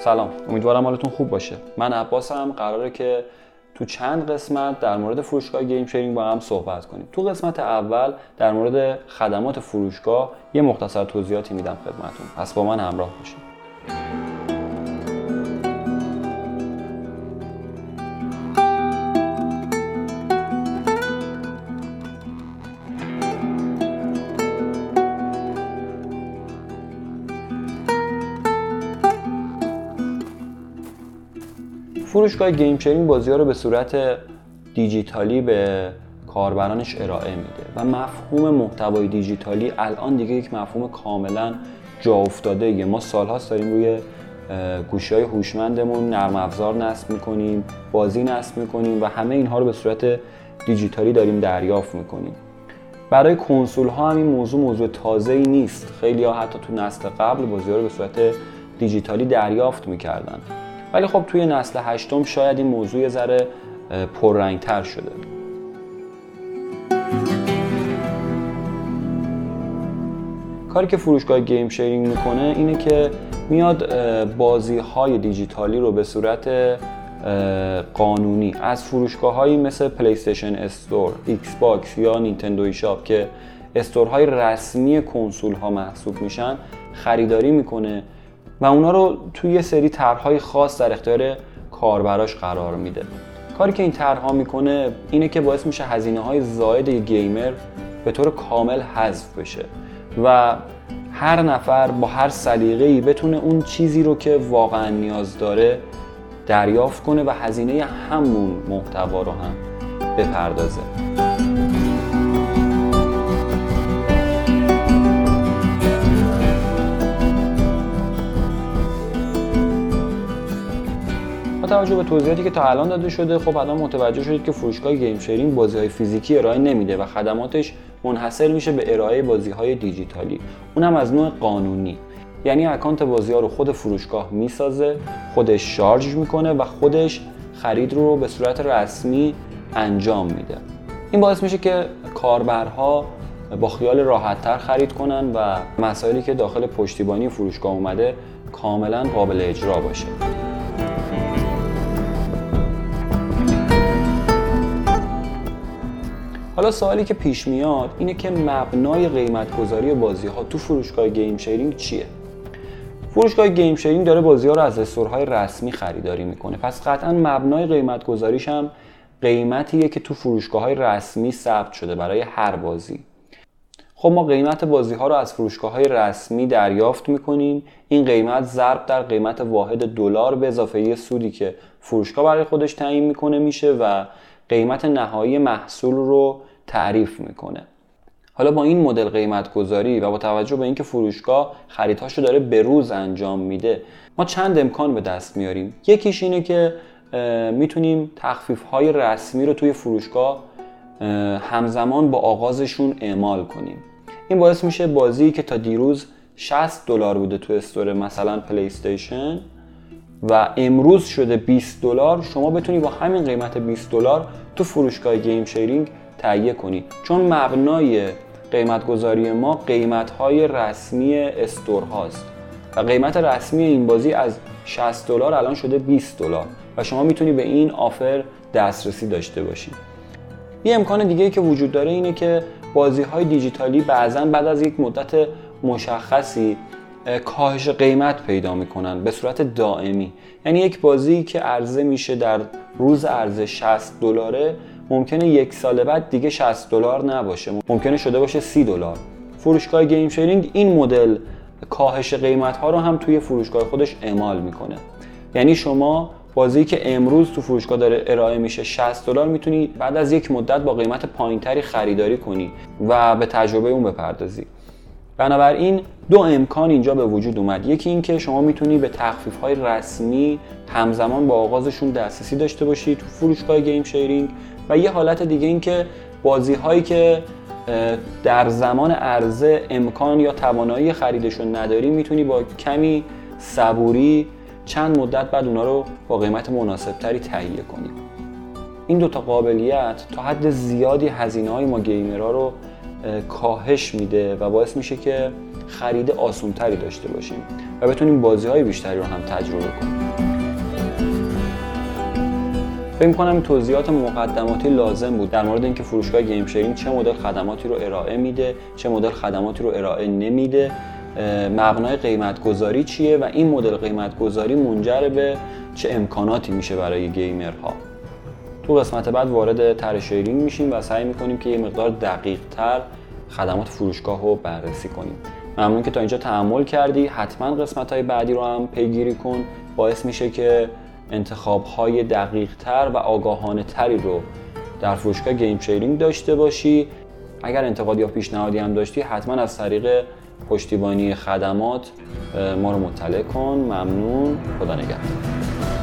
سلام. امیدوارم حالتون خوب باشه. من عباسم. قراره که تو چند قسمت در مورد فروشگاه گیم شیرینگ با هم صحبت کنیم. تو قسمت اول در مورد خدمات فروشگاه یه مختصر توضیحاتی میدم خدمتون. پس با من همراه باشید. فروشگاه گیم شیرینگ بازی ها رو به صورت دیجیتالی به کاربرانش ارائه میده و مفهوم محتوای دیجیتالی الان دیگه یک مفهوم کاملا جا افتاده. ما سالهاست داریم روی گوشی های هوشمندمون نرم افزار نصب می‌کنیم بازی نصب می‌کنیم و همه اینها رو به صورت دیجیتالی داریم دریافت می‌کنیم. برای کنسول ها هم این موضوع موضوع تازه ای نیست. خیلی ها حتی تو نسل قبل بازی رو به صورت دیجیتالی دریافت می‌کردن. ولی خب توی نسل هشتم شاید این موضوع ذره پررنگتر شده. کاری که فروشگاه Game Sharing می‌کنه اینه که میاد بازی های دیجیتالی رو به صورت قانونی از فروشگاه هایی مثل PlayStation Store، Xbox یا Nintendo Shop که store های رسمی کنسول ها محسوب میشن خریداری می‌کنه و اونا رو توی یه سری طرحهای خاص در اختیار کاربراش قرار میده. کاری که این طرحها می‌کنه اینه که باعث میشه هزینه های زاید گیمر به طور کامل حذف بشه و هر نفر با هر سلیقه‌ای بتونه اون چیزی رو که واقعا نیاز داره دریافت کنه و هزینه همون محتوا رو هم بپردازه. توجه به توضیحاتی که تا الان داده شده خب الان متوجه شدید که فروشگاه گیم شیرینگ بازی های فیزیکی ارائه نمیده و خدماتش منحصر میشه به ارائه بازی های دیجیتالی. اونم از نوع قانونی. یعنی اکانت بازی ها رو خود فروشگاه می‌سازه خودش شارژ می‌کنه و خودش خرید رو به صورت رسمی انجام میده. این باعث میشه که کاربرها با خیال راحتتر خرید کنن و مسائلی که داخل پشتیبانی فروشگاه اومده کاملا قابل اجرا باشه. حالا سوالی که پیش میاد اینه که مبنای قیمت گذاری بازی ها تو فروشگاه گیم شیرینگ چیه؟ فروشگاه گیم شیرینگ داره بازی ها رو از استورهای رسمی خریداری می‌کنه. پس قطعا مبنای قیمت گذاریش هم قیمتیه که تو فروشگاه های رسمی ثبت شده برای هر بازی. خب ما قیمت بازی ها رو از فروشگاه های رسمی دریافت می‌کنیم. این قیمت ضرب در قیمت واحد دلار به اضافه سودی که فروشگاه برای خودش تعیین می‌کنه میشه و قیمت نهایی محصول رو تعریف می‌کنه. حالا با این مدل قیمت گذاری و با توجه به اینکه فروشگاه خریدهاشو داره به روز انجام میده ما چند امکان به دست میاریم. یکیش اینه که می‌تونیم تخفیف های رسمی رو توی فروشگاه همزمان با آغازشون اعمال کنیم. این باعث میشه بازی که تا دیروز 60 دلار بوده تو store مثلا PlayStation و امروز شده 20 دلار شما بتونی با همین قیمت 20 دلار تو فروشگاه Game Sharing تهیه کنی. چون مبنای قیمت گذاری ما قیمت های رسمی store هاست. و قیمت رسمی این بازی از 60 دلار الان شده 20 دلار. و شما می‌تونی به این آفر دسترسی داشته باشی. یه امکان دیگه که وجود داره اینه که بازی های دیجیتالی بعضا بعد از یک مدت مشخصی کاهش قیمت پیدا می‌کنن به صورت دائمی. یعنی یک بازی که عرضه میشه در روز عرضه 60 دلاره ممکنه یک سال بعد دیگه 60 دلار نباشه. ممکنه شده باشه 30 دلار. فروشگاه گیم شیرینگ این مدل کاهش قیمت ها رو هم توی فروشگاه خودش اعمال می‌کنه. یعنی شما بازی که امروز تو فروشگاه داره ارائه میشه 60 دلار می‌تونی بعد از یک مدت با قیمت پایینتری خریداری کنی و به تجربه اون بپردازی. بنابراین دو امکان اینجا به وجود اومد. یکی اینکه شما می‌تونی به تخفیف های رسمی همزمان با آغازشون دسترسی داشته باشی تو فروشگاه گیم شیرینگ و یه حالت دیگه اینکه بازی هایی که در زمان عرضه امکان یا توانایی خریدشون نداری می‌تونی با کمی صبوری چند مدت بعد اونا رو با قیمت مناسبتری تهیه کنی. این دوتا قابلیت تا حد زیادی هزینه های ما گیمرها رو کاهش میده و باعث میشه که خرید آسونتری داشته باشیم و بتونیم بازی های بیشتری رو هم تجربه کنیم. فکر کنم این توضیحات مقدماتی لازم بود در مورد اینکه فروشگاه گیم شیرینگ چه مدل خدماتی رو ارائه میده چه مدل خدماتی رو ارائه نمیده مبنای قیمت گذاری چیه و این مدل قیمت گذاری منجر به چه امکاناتی میشه برای گیمرها. تو قسمت بعد وارد طرح شیرینگ میشیم و سعی می‌کنیم که یه مقدار دقیق تر خدمات فروشگاه رو بررسی کنیم. ممنون که تا اینجا تحمل کردی. حتما قسمت های بعدی رو هم پیگیری کن. باعث میشه که انتخاب های دقیق تر و آگاهانه تری رو در فروشگاه گیم شیرینگ داشته باشی. اگر انتقاد یا پیشنهادی هم داشتی حتما از طریق پشتیبانی خدمات ما رو مطلع کن. ممنون. خدا نگهدار.